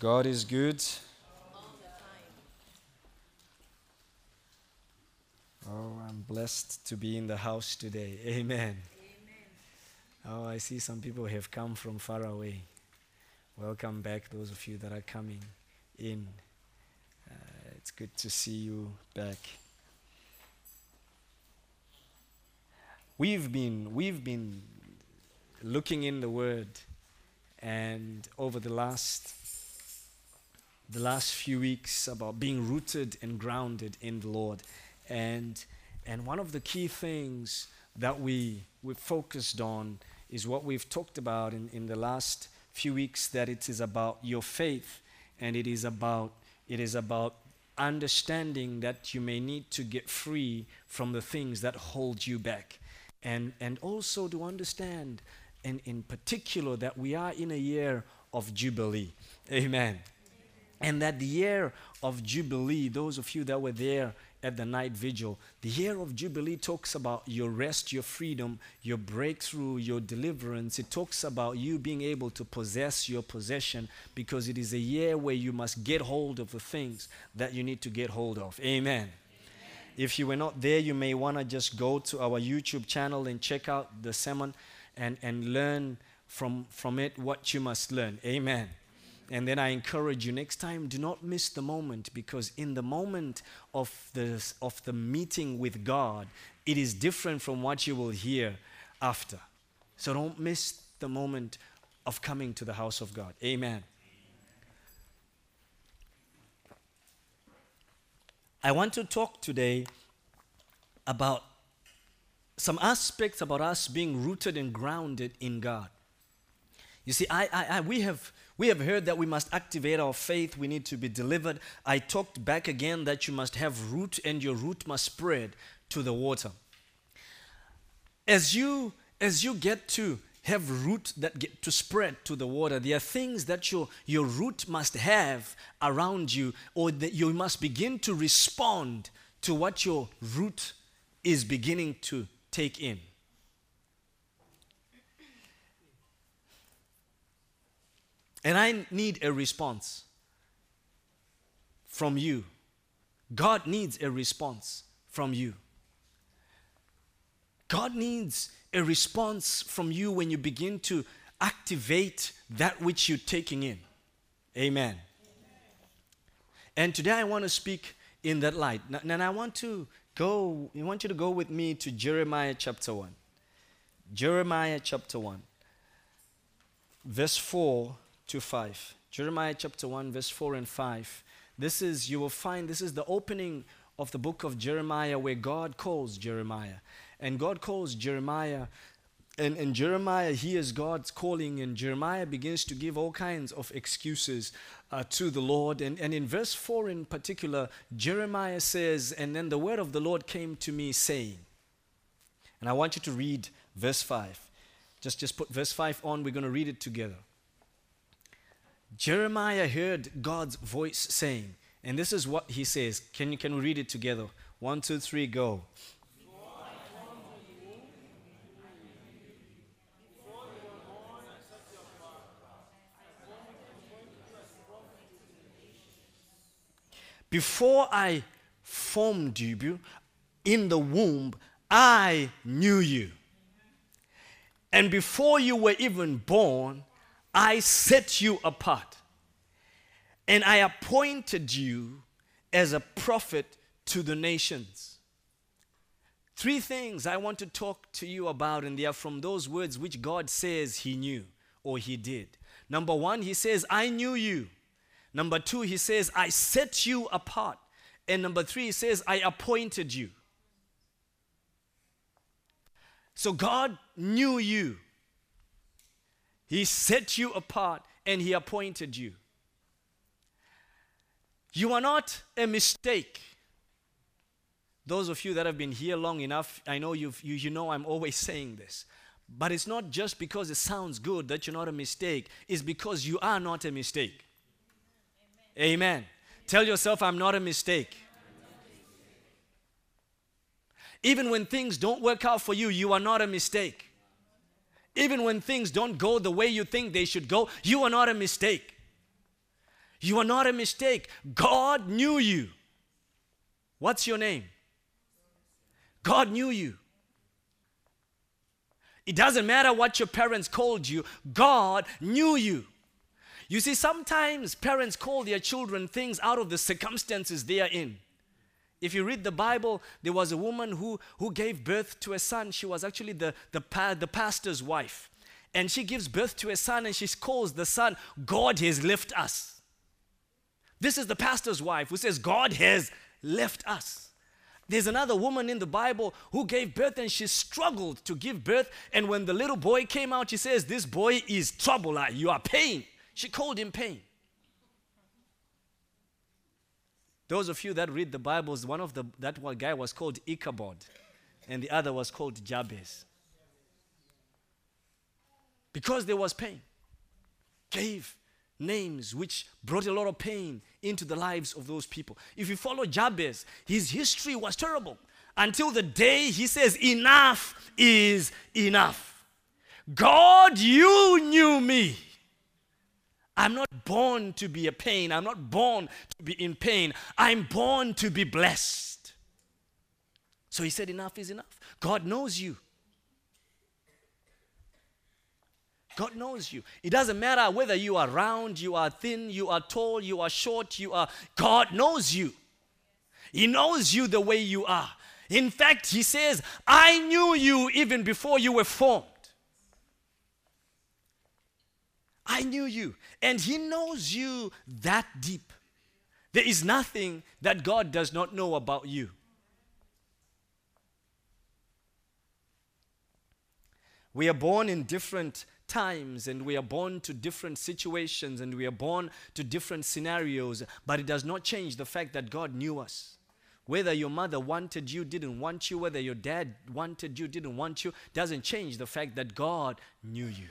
God is good. Oh, I'm blessed to be in the house today. Amen. Oh, I see some people have come from far away. Welcome back, those of you that are coming in. Uh, it's good to see you back. We've been, we've been looking in the Word, and over the last the last few weeks about being rooted and grounded in the Lord. And, and one of the key things that we, we focused on is what we've talked about in, in the last few weeks that it is about your faith and it is about it is about understanding that you may need to get free from the things that hold you back. And and also to understand and in particular that we are in a year of jubilee. Amen and that year of Jubilee, those of you that were there at the night vigil, the year of Jubilee talks about your rest, your freedom, your breakthrough, your deliverance. It talks about you being able to possess your possession because it is a year where you must get hold of the things that you need to get hold of. Amen. If you were not there, you may want to just go to our YouTube channel and check out the sermon and, and learn from, from it what you must learn. Amen. And then I encourage you next time, do not miss the moment because in the moment of the, of the meeting with God, it is different from what you will hear after. So don't miss the moment of coming to the house of God. Amen. I want to talk today about some aspects about us being rooted and grounded in God. You see, I, I, I, we, have, we have heard that we must activate our faith, we need to be delivered. I talked back again that you must have root and your root must spread to the water. As you, as you get to have root that get to spread to the water, there are things that your, your root must have around you, or that you must begin to respond to what your root is beginning to take in. And I need a response from you. God needs a response from you. God needs a response from you when you begin to activate that which you're taking in. Amen. Amen. And today I want to speak in that light. And I want to go, I want you to go with me to Jeremiah chapter 1. Jeremiah chapter 1, verse 4 to 5. Jeremiah chapter 1, verse 4 and 5. This is, you will find, this is the opening of the book of Jeremiah where God calls Jeremiah. And God calls Jeremiah, and, and Jeremiah hears God's calling, and Jeremiah begins to give all kinds of excuses uh, to the Lord. And, and in verse 4 in particular, Jeremiah says, And then the word of the Lord came to me, saying, and I want you to read verse 5. Just, just put verse 5 on, we're going to read it together. Jeremiah heard God's voice saying, and this is what he says. Can you can we read it together? One, two, three, go. Before I formed you in the womb, I knew you. And before you were even born, I set you apart and I appointed you as a prophet to the nations. Three things I want to talk to you about, and they are from those words which God says He knew or He did. Number one, He says, I knew you. Number two, He says, I set you apart. And number three, He says, I appointed you. So God knew you. He set you apart and He appointed you. You are not a mistake. Those of you that have been here long enough, I know you've, you, you know I'm always saying this. But it's not just because it sounds good that you're not a mistake, it's because you are not a mistake. Amen. Amen. Tell yourself, I'm not a mistake. Even when things don't work out for you, you are not a mistake. Even when things don't go the way you think they should go, you are not a mistake. You are not a mistake. God knew you. What's your name? God knew you. It doesn't matter what your parents called you, God knew you. You see, sometimes parents call their children things out of the circumstances they are in. If you read the Bible, there was a woman who, who gave birth to a son. She was actually the, the, the pastor's wife. And she gives birth to a son and she calls the son, God has left us. This is the pastor's wife who says, God has left us. There's another woman in the Bible who gave birth and she struggled to give birth. And when the little boy came out, she says, This boy is trouble. You are pain. She called him pain. Those of you that read the Bibles, one of the that one guy was called Ichabod, and the other was called Jabez. Because there was pain, gave names which brought a lot of pain into the lives of those people. If you follow Jabez, his history was terrible until the day he says, Enough is enough. God, you knew me. I'm not born to be a pain. I'm not born to be in pain. I'm born to be blessed. So he said, Enough is enough. God knows you. God knows you. It doesn't matter whether you are round, you are thin, you are tall, you are short, you are. God knows you. He knows you the way you are. In fact, He says, I knew you even before you were formed. I knew you. And He knows you that deep. There is nothing that God does not know about you. We are born in different times and we are born to different situations and we are born to different scenarios, but it does not change the fact that God knew us. Whether your mother wanted you, didn't want you, whether your dad wanted you, didn't want you, doesn't change the fact that God knew you.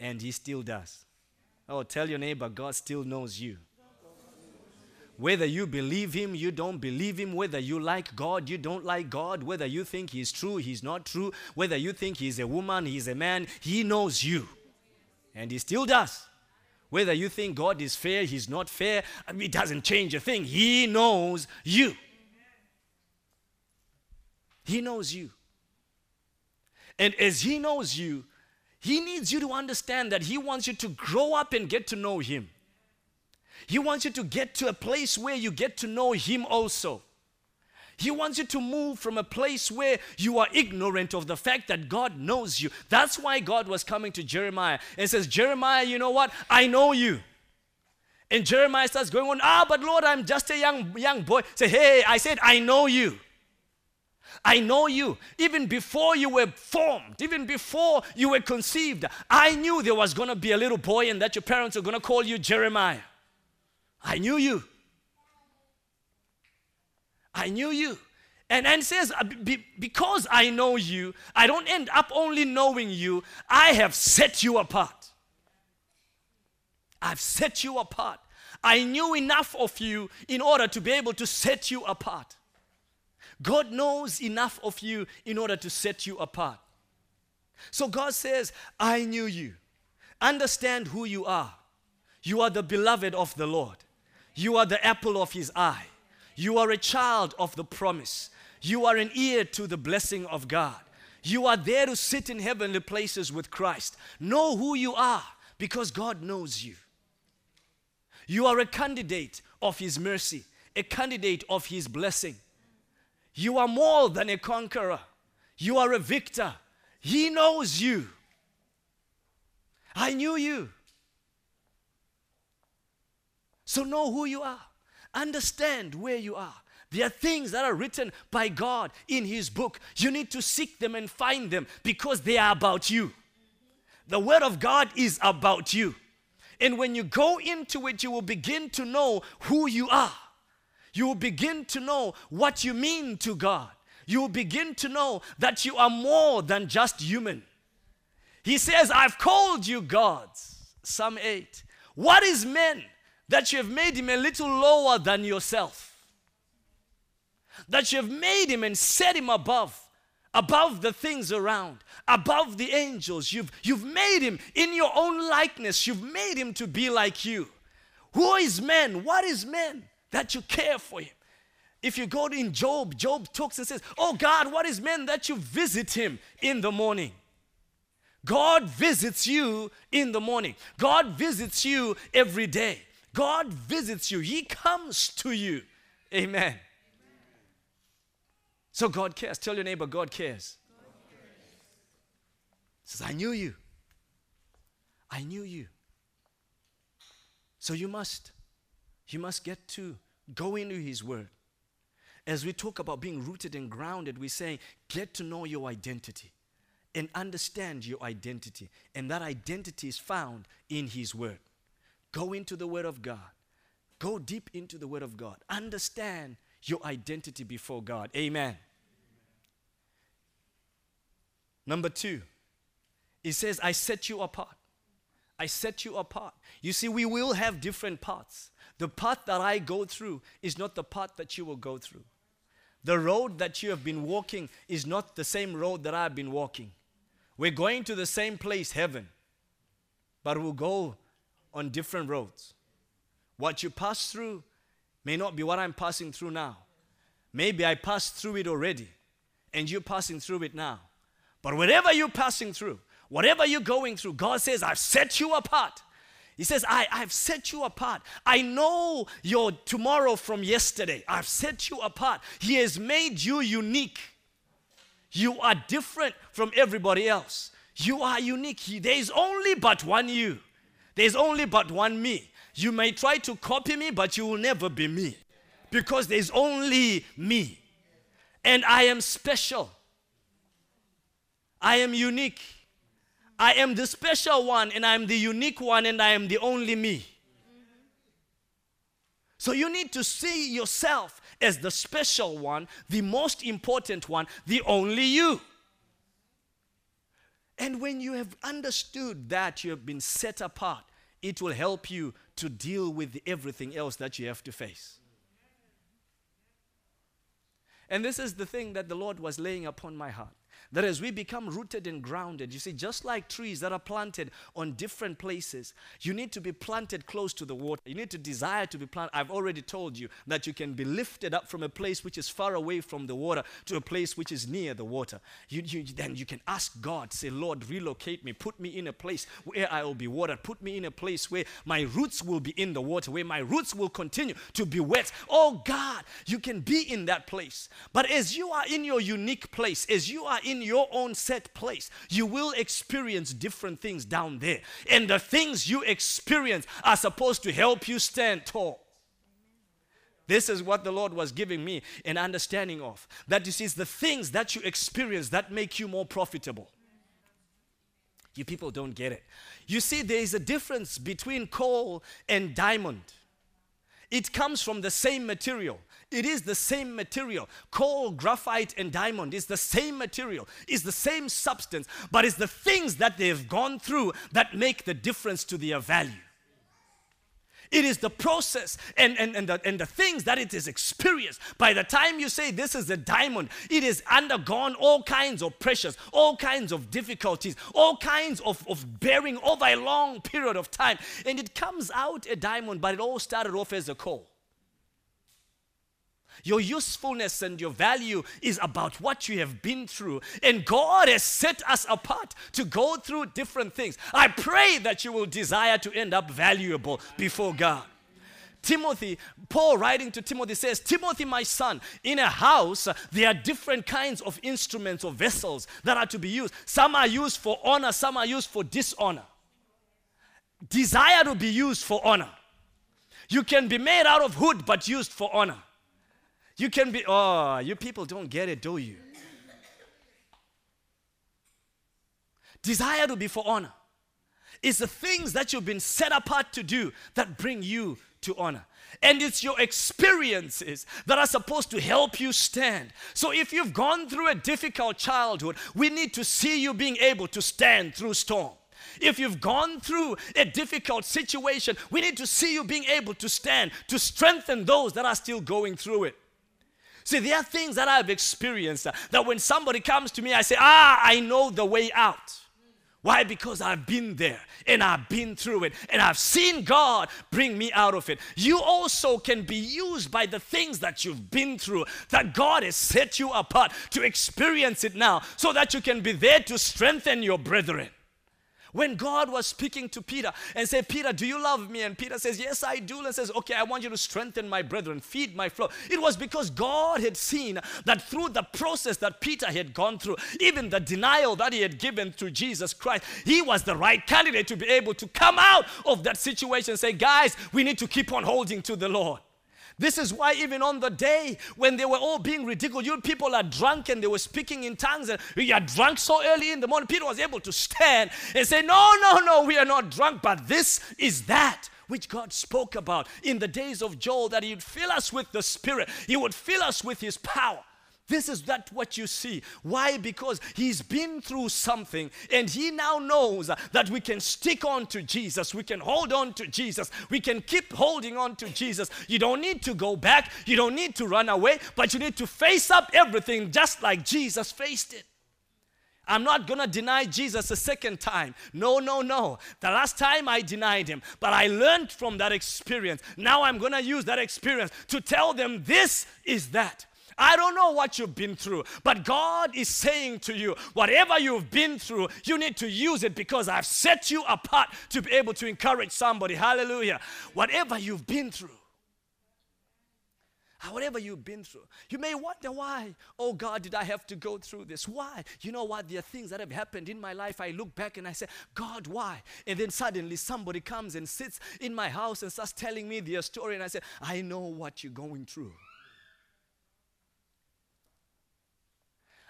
And He still does. Oh, tell your neighbor, God still knows you. Whether you believe him, you don't believe him, whether you like God, you don't like God, whether you think he's true, he's not true, whether you think he's a woman, he's a man, he knows you. And he still does. Whether you think God is fair, he's not fair, I mean, it doesn't change a thing. He knows you. He knows you. And as he knows you, he needs you to understand that he wants you to grow up and get to know him. He wants you to get to a place where you get to know Him also. He wants you to move from a place where you are ignorant of the fact that God knows you. That's why God was coming to Jeremiah and says, Jeremiah, you know what? I know you. And Jeremiah starts going on, ah, but Lord, I'm just a young, young boy. Say, hey, I said, I know you. I know you. Even before you were formed, even before you were conceived, I knew there was going to be a little boy and that your parents are going to call you Jeremiah. I knew you. I knew you. And and says, uh, because I know you, I don't end up only knowing you, I have set you apart. I've set you apart. I knew enough of you in order to be able to set you apart. God knows enough of you in order to set you apart. So God says, I knew you. Understand who you are. You are the beloved of the Lord. You are the apple of his eye. You are a child of the promise. You are an heir to the blessing of God. You are there to sit in heavenly places with Christ. Know who you are because God knows you. You are a candidate of His mercy, a candidate of His blessing. You are more than a conqueror, you are a victor. He knows you. I knew you. So know who you are. Understand where you are. There are things that are written by God in His book. You need to seek them and find them because they are about you. The Word of God is about you. And when you go into it, you will begin to know who you are. You will begin to know what you mean to God. You will begin to know that you are more than just human. He says, I've called you gods. Psalm 8. What is man that you have made him a little lower than yourself. That you have made him and set him above, above the things around, above the angels. You've, you've made him in your own likeness. You've made him to be like you. Who is man? What is man that you care for him? If you go in Job, Job talks and says, Oh God, what is man that you visit him in the morning? God visits you in the morning. God visits you every day. God visits you. He comes to you. Amen. So God cares. Tell your neighbor, God cares. God cares. Says, I knew you. I knew you. So you must, you must get to go into His Word. As we talk about being rooted and grounded, we say, get to know your identity and understand your identity. And that identity is found in His Word. Go into the Word of God. Go deep into the Word of God. Understand your identity before God. Amen. Number two, it says, I set you apart. I set you apart. You see, we will have different paths. The path that I go through is not the path that you will go through. The road that you have been walking is not the same road that I've been walking. We're going to the same place, heaven, but we'll go on different roads. What you pass through may not be what I'm passing through now. Maybe I passed through it already, and you're passing through it now. But whatever you're passing through, Whatever you're going through, God says, I've set you apart. He says, I, I've set you apart. I know your tomorrow from yesterday. I've set you apart. He has made you unique. You are different from everybody else. You are unique. There's only but one you. There's only but one me. You may try to copy me, but you will never be me because there's only me. And I am special. I am unique. I am the special one and I am the unique one and I am the only me. So you need to see yourself as the special one, the most important one, the only you. And when you have understood that you have been set apart, it will help you to deal with everything else that you have to face. And this is the thing that the Lord was laying upon my heart. That as we become rooted and grounded, you see, just like trees that are planted on different places, you need to be planted close to the water. You need to desire to be planted. I've already told you that you can be lifted up from a place which is far away from the water to a place which is near the water. You, you, then you can ask God, say, Lord, relocate me. Put me in a place where I will be watered. Put me in a place where my roots will be in the water, where my roots will continue to be wet. Oh God, you can be in that place. But as you are in your unique place, as you are in your own set place, you will experience different things down there. And the things you experience are supposed to help you stand tall. This is what the Lord was giving me an understanding of. That you see, it's the things that you experience that make you more profitable. You people don't get it. You see, there is a difference between coal and diamond. It comes from the same material. It is the same material. Coal, graphite, and diamond is the same material, is the same substance, but it's the things that they've gone through that make the difference to their value. It is the process and, and, and, the, and the things that it is experienced. By the time you say this is a diamond, it has undergone all kinds of pressures, all kinds of difficulties, all kinds of, of bearing over a long period of time. And it comes out a diamond, but it all started off as a coal. Your usefulness and your value is about what you have been through. And God has set us apart to go through different things. I pray that you will desire to end up valuable before God. Timothy, Paul writing to Timothy says, Timothy, my son, in a house, there are different kinds of instruments or vessels that are to be used. Some are used for honor, some are used for dishonor. Desire to be used for honor. You can be made out of wood but used for honor. You can be, oh, you people don't get it, do you? Desire to be for honor. is the things that you've been set apart to do that bring you to honor. And it's your experiences that are supposed to help you stand. So if you've gone through a difficult childhood, we need to see you being able to stand through storm. If you've gone through a difficult situation, we need to see you being able to stand to strengthen those that are still going through it. See, there are things that I've experienced that when somebody comes to me, I say, Ah, I know the way out. Why? Because I've been there and I've been through it and I've seen God bring me out of it. You also can be used by the things that you've been through, that God has set you apart to experience it now so that you can be there to strengthen your brethren. When God was speaking to Peter and said, Peter, do you love me? And Peter says, Yes, I do. And says, Okay, I want you to strengthen my brethren, feed my flock. It was because God had seen that through the process that Peter had gone through, even the denial that he had given to Jesus Christ, he was the right candidate to be able to come out of that situation and say, Guys, we need to keep on holding to the Lord. This is why, even on the day when they were all being ridiculed, you people are drunk and they were speaking in tongues, and you are drunk so early in the morning. Peter was able to stand and say, No, no, no, we are not drunk, but this is that which God spoke about in the days of Joel that He would fill us with the Spirit, He would fill us with His power. This is that what you see. Why? Because he's been through something and he now knows that we can stick on to Jesus. We can hold on to Jesus. We can keep holding on to Jesus. You don't need to go back. You don't need to run away, but you need to face up everything just like Jesus faced it. I'm not going to deny Jesus a second time. No, no, no. The last time I denied him, but I learned from that experience. Now I'm going to use that experience to tell them this is that. I don't know what you've been through, but God is saying to you, whatever you've been through, you need to use it because I've set you apart to be able to encourage somebody. Hallelujah. Whatever you've been through, ah, whatever you've been through. You may wonder why, oh God, did I have to go through this? Why? You know what? There are things that have happened in my life. I look back and I say, God, why? And then suddenly somebody comes and sits in my house and starts telling me their story, and I say, I know what you're going through.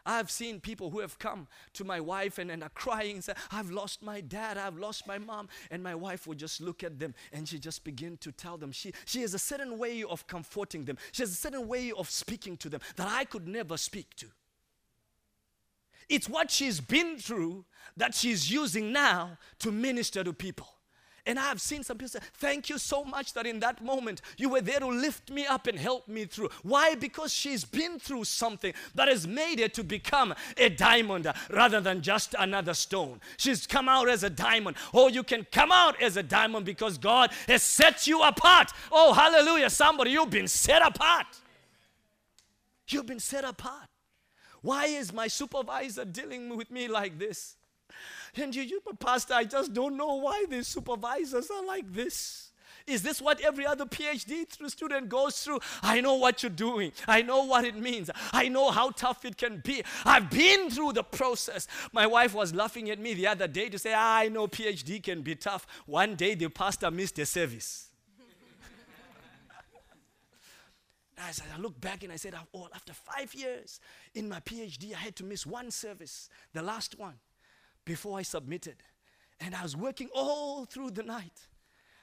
I've seen people who have come to my wife and, and are crying and say, I've lost my dad, I've lost my mom. And my wife would just look at them and she just begin to tell them. She, she has a certain way of comforting them, she has a certain way of speaking to them that I could never speak to. It's what she's been through that she's using now to minister to people. And I have seen some people say, Thank you so much that in that moment you were there to lift me up and help me through. Why? Because she's been through something that has made her to become a diamond rather than just another stone. She's come out as a diamond. Oh, you can come out as a diamond because God has set you apart. Oh, hallelujah. Somebody, you've been set apart. You've been set apart. Why is my supervisor dealing with me like this? And you, you, Pastor, I just don't know why these supervisors are like this. Is this what every other PhD student goes through? I know what you're doing. I know what it means. I know how tough it can be. I've been through the process. My wife was laughing at me the other day to say, ah, I know PhD can be tough. One day the pastor missed a service. I, said, I look back and I said, oh, after five years in my PhD, I had to miss one service, the last one before I submitted. And I was working all through the night.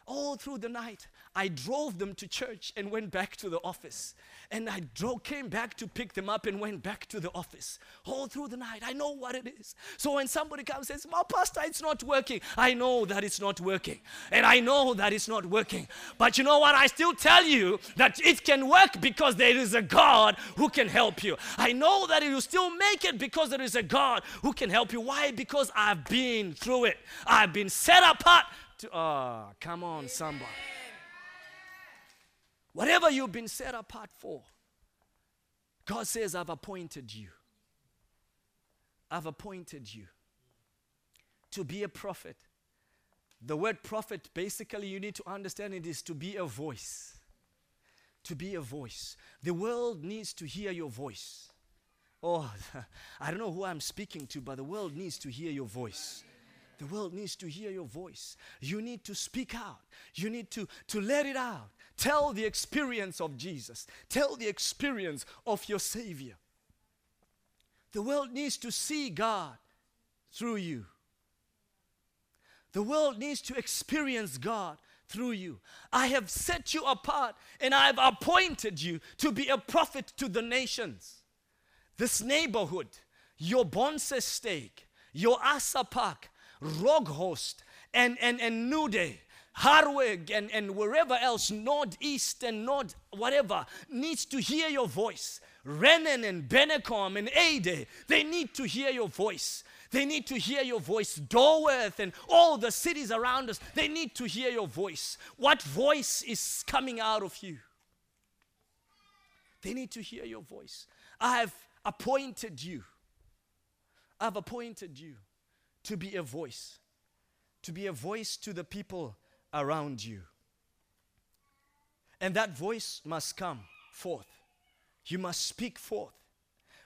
All through the night, I drove them to church and went back to the office. And I drove, came back to pick them up and went back to the office. All through the night, I know what it is. So when somebody comes and says, My Pastor, it's not working," I know that it's not working, and I know that it's not working. But you know what? I still tell you that it can work because there is a God who can help you. I know that you still make it because there is a God who can help you. Why? Because I've been through it. I've been set apart to, oh, come on, somebody. Whatever you've been set apart for, God says, I've appointed you. I've appointed you to be a prophet. The word prophet, basically, you need to understand it is to be a voice. To be a voice. The world needs to hear your voice. Oh, I don't know who I'm speaking to, but the world needs to hear your voice. The world needs to hear your voice. You need to speak out. You need to, to let it out. Tell the experience of Jesus. Tell the experience of your Savior. The world needs to see God through you. The world needs to experience God through you. I have set you apart and I have appointed you to be a prophet to the nations. This neighborhood, your Bonse Steak, your Asa Park, Roghost, and, and, and Nude, Haarweg, and, and wherever else, Northeast and North, whatever, needs to hear your voice. Renkum and Bennekom and Ede, they need to hear your voice. They need to hear your voice. Doorwerth and all the cities around us, they need to hear your voice. What voice is coming out of you? They need to hear your voice. I have appointed you. I've appointed you to be a voice, to be a voice to the people around you. And that voice must come forth. You must speak forth.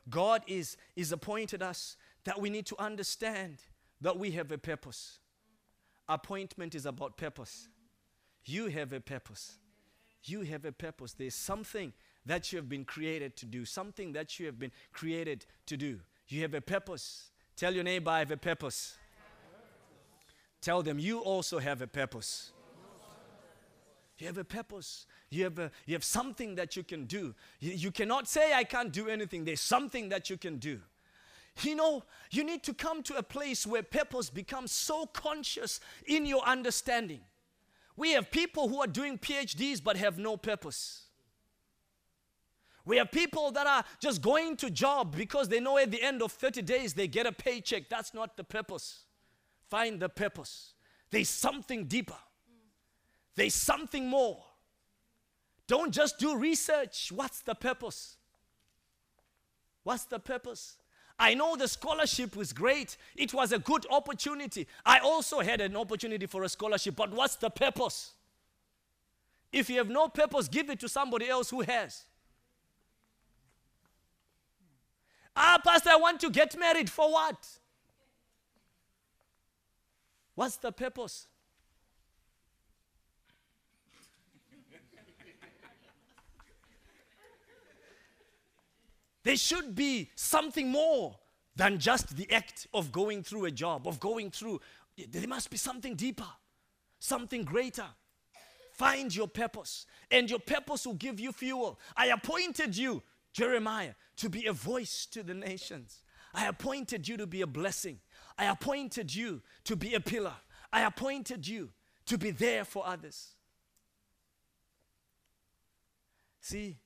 God is, is appointed us that we need to understand that we have a purpose. Appointment is about purpose. You have a purpose. You have a purpose. There's something that you have been created to do, something that you have been created to do. You have a purpose. Tell your neighbor, I have a purpose. Tell them, you also have a purpose. You have a purpose. You have, a, you have something that you can do. You, you cannot say, I can't do anything. There's something that you can do. You know, you need to come to a place where purpose becomes so conscious in your understanding. We have people who are doing PhDs but have no purpose. We have people that are just going to job because they know at the end of 30 days they get a paycheck. That's not the purpose. Find the purpose. There's something deeper. There's something more. Don't just do research. What's the purpose? What's the purpose? I know the scholarship was great. It was a good opportunity. I also had an opportunity for a scholarship, but what's the purpose? If you have no purpose, give it to somebody else who has. Ah, Pastor, I want to get married. For what? What's the purpose? There should be something more than just the act of going through a job, of going through. There must be something deeper, something greater. Find your purpose, and your purpose will give you fuel. I appointed you, Jeremiah, to be a voice to the nations. I appointed you to be a blessing. I appointed you to be a pillar. I appointed you to be there for others. See,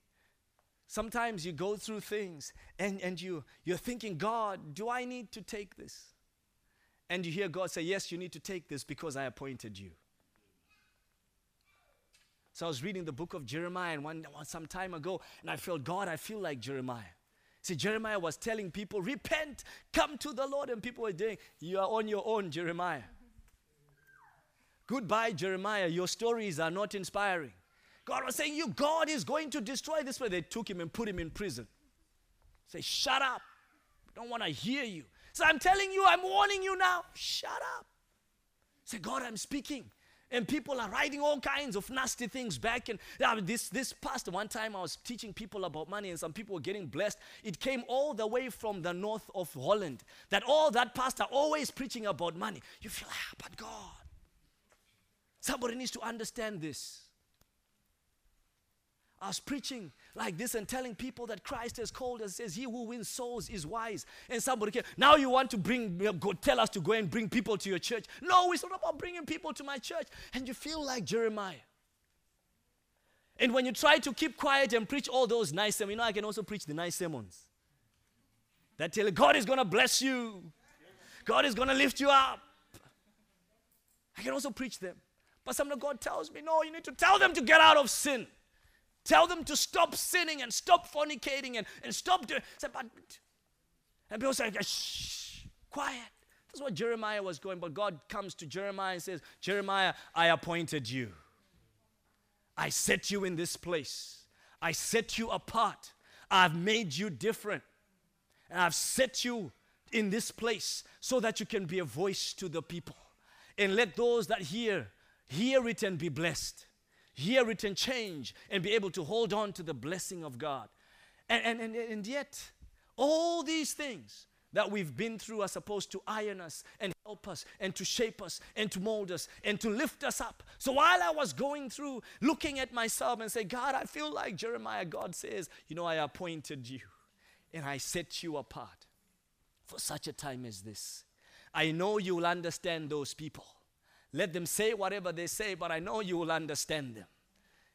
Sometimes you go through things and, and you, you're thinking, God, do I need to take this? And you hear God say, Yes, you need to take this because I appointed you. So I was reading the book of Jeremiah and one, some time ago, and I felt, God, I feel like Jeremiah. See, Jeremiah was telling people, repent, come to the Lord, and people were doing, you are on your own, Jeremiah. Goodbye, Jeremiah. Your stories are not inspiring. God was saying, You, God is going to destroy this place. They took him and put him in prison. Say, Shut up. I don't want to hear you. So I'm telling you, I'm warning you now. Shut up. Say, God, I'm speaking. And people are writing all kinds of nasty things back. And this, this pastor, one time I was teaching people about money, and some people were getting blessed. It came all the way from the north of Holland. That all that pastor always preaching about money. You feel, ah, but God. Somebody needs to understand this. I was preaching like this and telling people that Christ has called us, says, He who wins souls is wise. And somebody came, now you want to bring, go, tell us to go and bring people to your church. No, it's not about bringing people to my church. And you feel like Jeremiah. And when you try to keep quiet and preach all those nice sermons, you know, I can also preach the nice sermons that tell you God is going to bless you, God is going to lift you up. I can also preach them. But sometimes God tells me, no, you need to tell them to get out of sin. Tell them to stop sinning and stop fornicating and, and stop doing. Say, but, and people say, shh, quiet. That's what Jeremiah was going. But God comes to Jeremiah and says, Jeremiah, I appointed you. I set you in this place. I set you apart. I've made you different. And I've set you in this place so that you can be a voice to the people. And let those that hear, hear it and be blessed hear it and change and be able to hold on to the blessing of God. And, and, and, and yet, all these things that we've been through are supposed to iron us and help us and to shape us and to mold us and to lift us up. So while I was going through looking at myself and say, God, I feel like Jeremiah, God says, you know, I appointed you and I set you apart for such a time as this. I know you will understand those people. Let them say whatever they say, but I know you will understand them.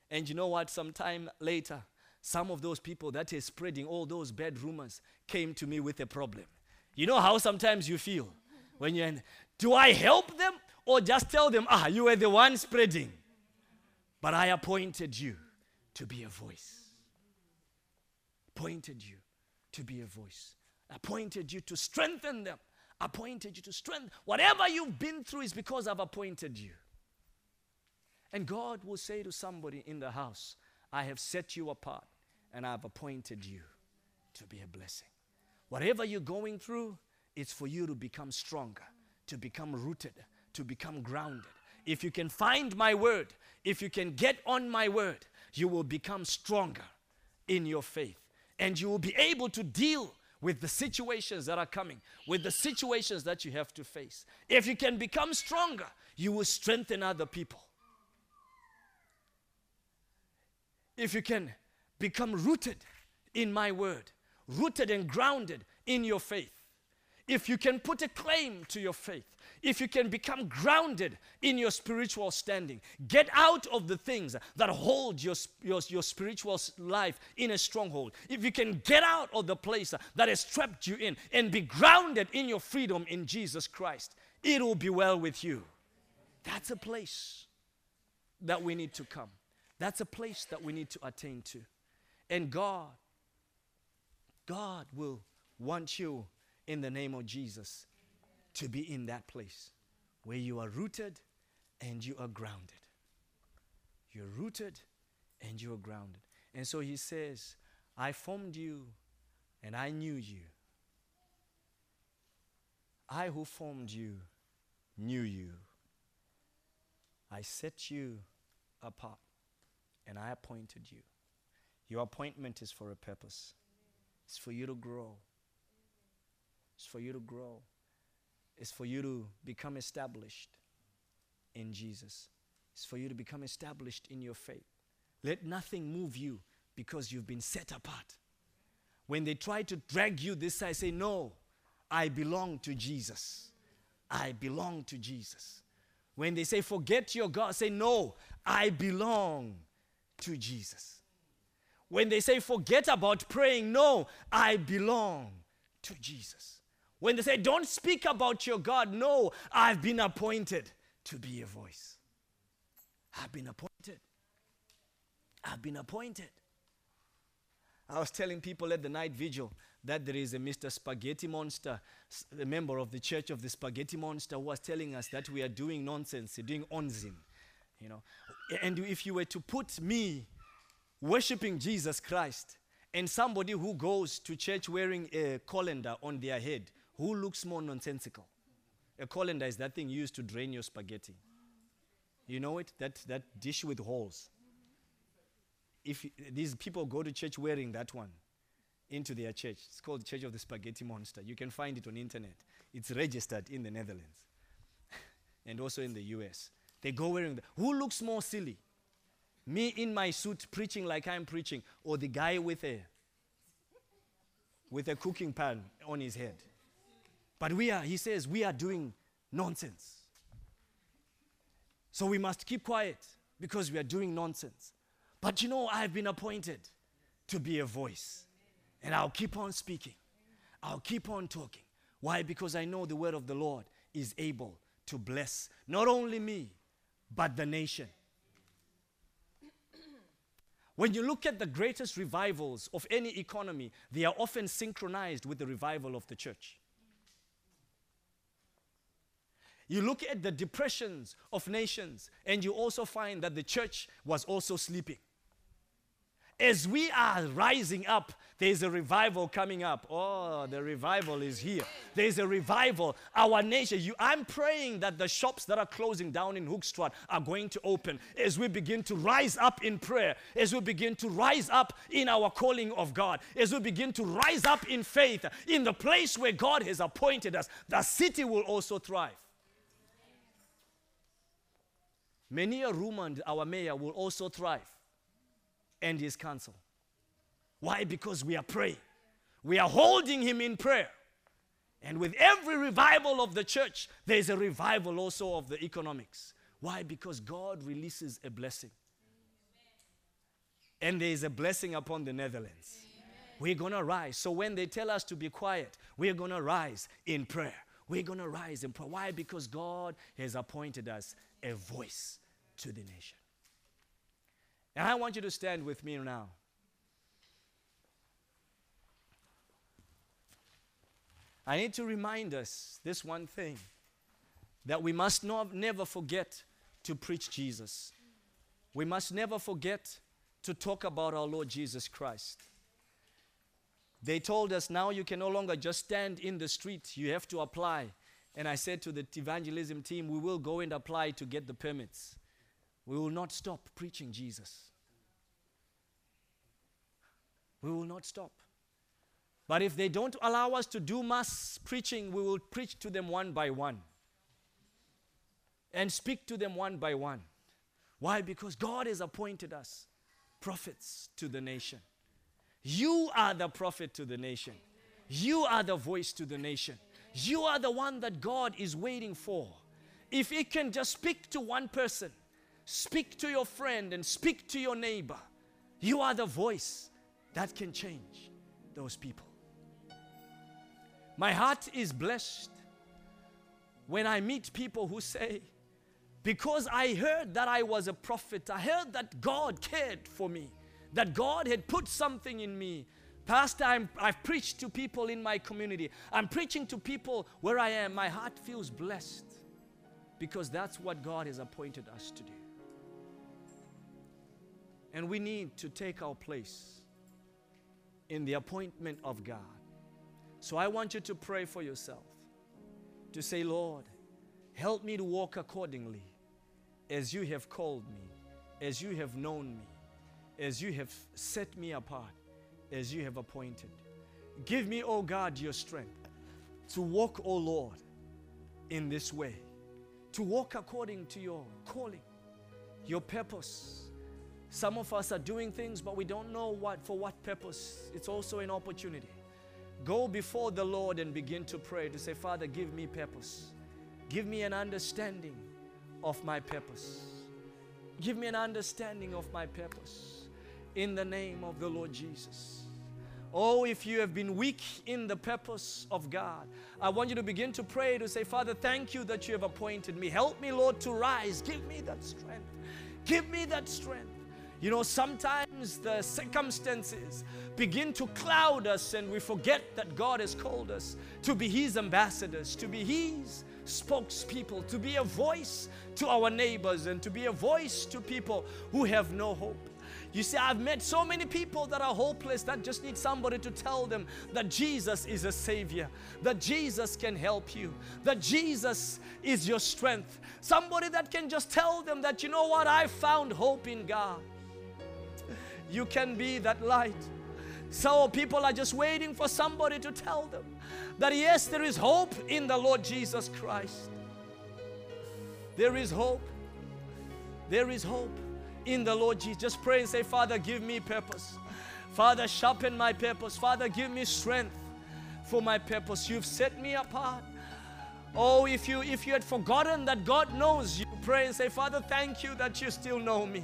And you know what? Sometime later, some of those people that is spreading all those bad rumors came to me with a problem. You know how sometimes you feel when you're in, do I help them or just tell them, ah, you were the one spreading? But I appointed you to be a voice. Appointed you to be a voice. Appointed you to strengthen them. Appointed you to strength. Whatever you've been through is because I've appointed you. And God will say to somebody in the house, I have set you apart and I've appointed you to be a blessing. Whatever you're going through, it's for you to become stronger, to become rooted, to become grounded. If you can find my word, if you can get on my word, you will become stronger in your faith and you will be able to deal with the situations that are coming, with the situations that you have to face. If you can become stronger, you will strengthen other people. If you can become rooted in my word, rooted and grounded in your faith, if you can put a claim to your faith, if you can become grounded in your spiritual standing, get out of the things that hold your, your, your spiritual life in a stronghold, if you can get out of the place that has trapped you in and be grounded in your freedom in Jesus Christ, it will be well with you. That's a place that we need to come. That's a place that we need to attain to. And God, God will want you in the name of Jesus to be in that place where you are rooted and you are grounded. You're rooted and you are grounded. And so he says, I formed you and I knew you. I who formed you knew you. I set you apart and I appointed you. Your appointment is for a purpose, it's for you to grow. It's for you to grow It's for you to become established in Jesus. It's for you to become established in your faith. Let nothing move you because you've been set apart. When they try to drag you this side, say, No, I belong to Jesus. I belong to Jesus. When they say, Forget your God, say, No, I belong to Jesus. When they say, Forget about praying, no, I belong to Jesus. When they say, Don't speak about your God, no, I've been appointed to be a voice. I've been appointed. I've been appointed. I was telling people at the night vigil that there is a Mr. Spaghetti Monster, a member of the Church of the Spaghetti Monster, who was telling us that we are doing nonsense, doing onzin. You know, and if you were to put me worshiping Jesus Christ and somebody who goes to church wearing a colander on their head, who looks more nonsensical? A colander is that thing used to drain your spaghetti. You know it? That, that dish with holes. If these people go to church wearing that one into their church, it's called Church of the Spaghetti Monster. You can find it on internet. It's registered in the Netherlands and also in the US. They go wearing that. Who looks more silly? Me in my suit preaching like I'm preaching, or the guy with a with a cooking pan on his head? But we are, he says, we are doing nonsense. So we must keep quiet because we are doing nonsense. But you know, I've been appointed to be a voice. And I'll keep on speaking. I'll keep on talking. Why? Because I know the word of the Lord is able to bless not only me, but the nation. When you look at the greatest revivals of any economy, they are often synchronized with the revival of the church. You look at the depressions of nations, and you also find that the church was also sleeping. As we are rising up, there's a revival coming up. Oh, the revival is here. There's a revival. Our nation, you, I'm praying that the shops that are closing down in Hoogstraat are going to open as we begin to rise up in prayer, as we begin to rise up in our calling of God, as we begin to rise up in faith in the place where God has appointed us. The city will also thrive. Many a Ruman, our mayor, will also thrive and his council. Why? Because we are praying. We are holding him in prayer. And with every revival of the church, there's a revival also of the economics. Why? Because God releases a blessing. And there is a blessing upon the Netherlands. we're going to rise. So when they tell us to be quiet, we're going to rise in prayer. We're going to rise in prayer. Why? Because God has appointed us a voice to the nation. And I want you to stand with me now. I need to remind us this one thing that we must not, never forget to preach Jesus. We must never forget to talk about our Lord Jesus Christ. They told us now you can no longer just stand in the street, you have to apply. And I said to the evangelism team, we will go and apply to get the permits. We will not stop preaching Jesus. We will not stop. But if they don't allow us to do mass preaching, we will preach to them one by one and speak to them one by one. Why? Because God has appointed us prophets to the nation. You are the prophet to the nation. You are the voice to the nation. You are the one that God is waiting for. If He can just speak to one person, speak to your friend, and speak to your neighbor, you are the voice that can change those people. My heart is blessed when I meet people who say, because I heard that I was a prophet, I heard that God cared for me, that God had put something in me. Pastor, i have preached to people in my community. I'm preaching to people where I am. My heart feels blessed because that's what God has appointed us to do. And we need to take our place in the appointment of God. So I want you to pray for yourself to say, Lord, help me to walk accordingly as you have called me, as you have known me, as you have set me apart, as you have appointed. Give me, O oh God, your strength to walk, O oh Lord, in this way, to walk according to your calling, your purpose. Some of us are doing things, but we don't know what for what purpose. It's also an opportunity. Go before the Lord and begin to pray to say, Father, give me purpose. Give me an understanding of my purpose. Give me an understanding of my purpose in the name of the Lord Jesus. Oh, if you have been weak in the purpose of God, I want you to begin to pray to say, Father, thank you that you have appointed me. Help me, Lord, to rise. Give me that strength. Give me that strength. You know, sometimes the circumstances begin to cloud us and we forget that God has called us to be His ambassadors, to be His spokespeople, to be a voice to our neighbors and to be a voice to people who have no hope. You see, I've met so many people that are hopeless that just need somebody to tell them that Jesus is a Savior, that Jesus can help you, that Jesus is your strength. Somebody that can just tell them that, you know what, I found hope in God. You can be that light. So people are just waiting for somebody to tell them that yes, there is hope in the Lord Jesus Christ. There is hope. There is hope in the Lord Jesus. Just pray and say, Father, give me purpose. Father, sharpen my purpose. Father, give me strength for my purpose. You've set me apart. Oh, if you if you had forgotten that God knows you, pray and say, Father, thank you that you still know me.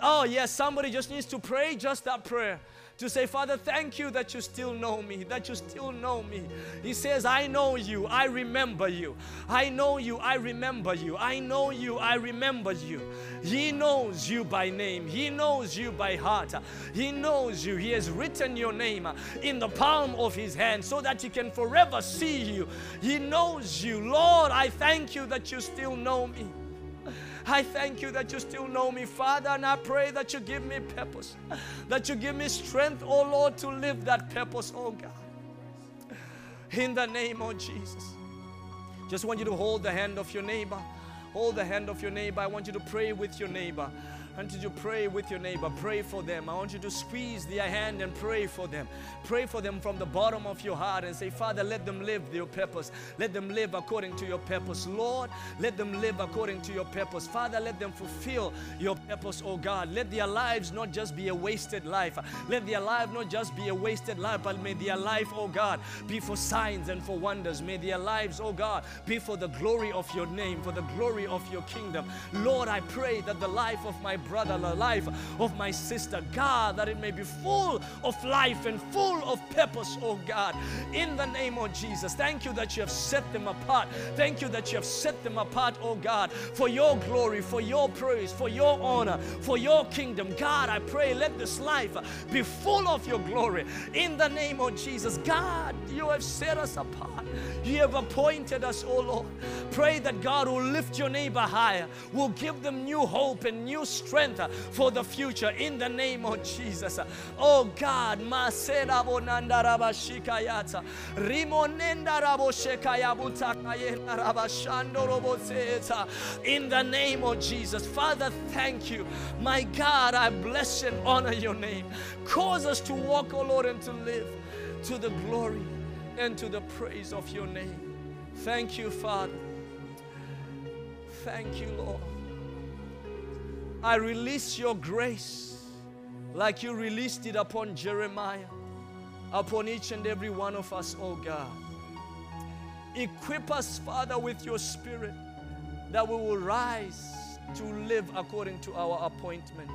Oh, yes, somebody just needs to pray just that prayer to say, Father, thank you that you still know me, that you still know me. He says, I know you, I remember you. I know you, I remember you. I know you, I remember you. He knows you by name, He knows you by heart. He knows you. He has written your name in the palm of His hand so that He can forever see you. He knows you. Lord, I thank you that you still know me. I thank you that you still know me, Father, and I pray that you give me purpose, that you give me strength, oh Lord, to live that purpose, oh God. In the name of Jesus. Just want you to hold the hand of your neighbor. Hold the hand of your neighbor. I want you to pray with your neighbor. Did you pray with your neighbor? Pray for them. I want you to squeeze their hand and pray for them. Pray for them from the bottom of your heart and say, Father, let them live their purpose. Let them live according to your purpose. Lord, let them live according to your purpose. Father, let them fulfill your purpose, oh God. Let their lives not just be a wasted life. Let their life not just be a wasted life, but may their life, oh God, be for signs and for wonders. May their lives, oh God, be for the glory of your name, for the glory of your kingdom. Lord, I pray that the life of my brother, the life of my sister. God, that it may be full of life and full of purpose, oh God. In the name of Jesus. Thank you that you have set them apart. Thank you that you have set them apart, oh God, for your glory, for your praise, for your honor, for your kingdom. God, I pray, let this life be full of your glory. In the name of Jesus. God, you have set us apart. You have appointed us, oh Lord. Pray that God will lift your neighbor higher, will give them new hope and new strength for the future in the name of Jesus. Oh God, Masera bonanda. Rimonenda. In the name of Jesus. Father, thank you. My God, I bless and honor your name. Cause us to walk, oh Lord, and to live to the glory and to the praise of your name. Thank you, Father. Thank you, Lord. I release your grace like you released it upon Jeremiah, upon each and every one of us, oh God. Equip us, Father, with your spirit that we will rise to live according to our appointment.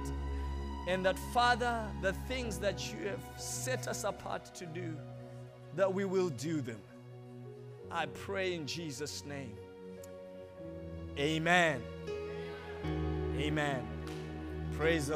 And that, Father, the things that you have set us apart to do, that we will do them. I pray in Jesus' name. Amen. Amen. Praise the